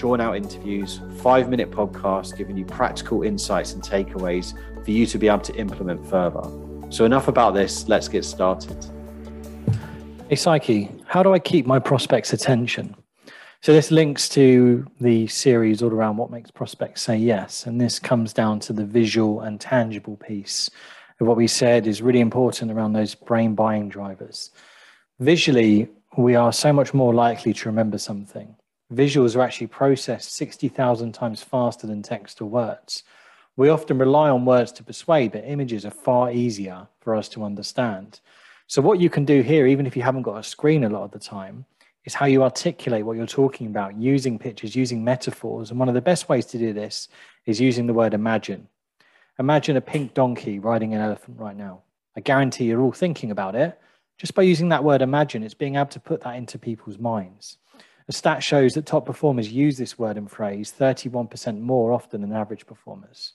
drawn out interviews, five minute podcasts giving you practical insights and takeaways for you to be able to implement further. So, enough about this, let's get started. Hey, Psyche, how do I keep my prospects' attention? So, this links to the series all around what makes prospects say yes. And this comes down to the visual and tangible piece of what we said is really important around those brain buying drivers. Visually, we are so much more likely to remember something. Visuals are actually processed 60,000 times faster than text or words. We often rely on words to persuade, but images are far easier for us to understand. So, what you can do here, even if you haven't got a screen a lot of the time, is how you articulate what you're talking about using pictures, using metaphors. And one of the best ways to do this is using the word imagine. Imagine a pink donkey riding an elephant right now. I guarantee you're all thinking about it. Just by using that word imagine, it's being able to put that into people's minds. A stat shows that top performers use this word and phrase 31% more often than average performers.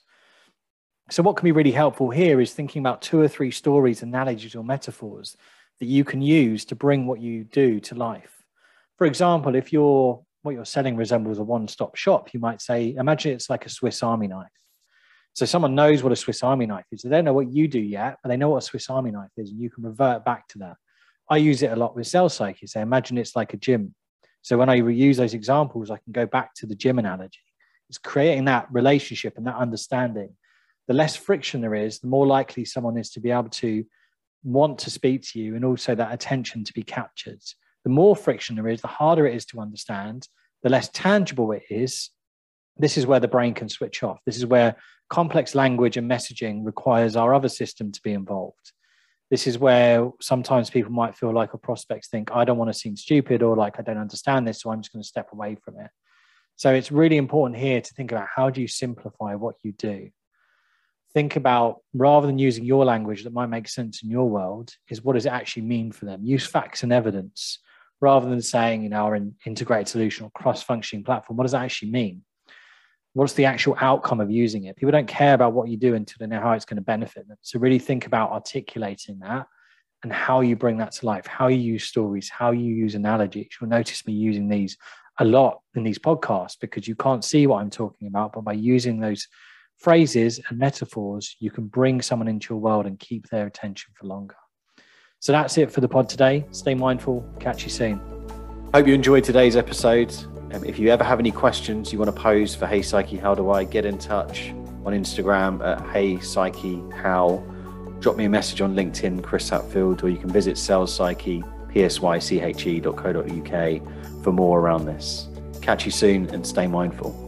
So, what can be really helpful here is thinking about two or three stories, analogies, or metaphors that you can use to bring what you do to life. For example, if you're what you're selling resembles a one-stop shop, you might say, imagine it's like a Swiss Army knife. So someone knows what a Swiss Army knife is. They don't know what you do yet, but they know what a Swiss Army knife is, and you can revert back to that. I use it a lot with sales psyche. Say, imagine it's like a gym. So when I reuse those examples, I can go back to the gym analogy. It's creating that relationship and that understanding the less friction there is, the more likely someone is to be able to want to speak to you and also that attention to be captured. The more friction there is, the harder it is to understand, the less tangible it is. This is where the brain can switch off. This is where complex language and messaging requires our other system to be involved. This is where sometimes people might feel like a prospects think, I don't want to seem stupid or like I don't understand this, so I'm just going to step away from it. So it's really important here to think about how do you simplify what you do? think about rather than using your language that might make sense in your world is what does it actually mean for them use facts and evidence rather than saying you know our integrated solution or cross-functioning platform what does that actually mean what's the actual outcome of using it people don't care about what you do until they know how it's going to benefit them so really think about articulating that and how you bring that to life how you use stories how you use analogies you'll notice me using these a lot in these podcasts because you can't see what i'm talking about but by using those phrases and metaphors, you can bring someone into your world and keep their attention for longer. So that's it for the pod today. Stay mindful. Catch you soon. Hope you enjoyed today's episode. Um, if you ever have any questions you want to pose for Hey Psyche, how do I get in touch on Instagram at Hey Psyche How? Drop me a message on LinkedIn, Chris Hatfield, or you can visit Sales Psyche, psyche.co.uk for more around this. Catch you soon and stay mindful.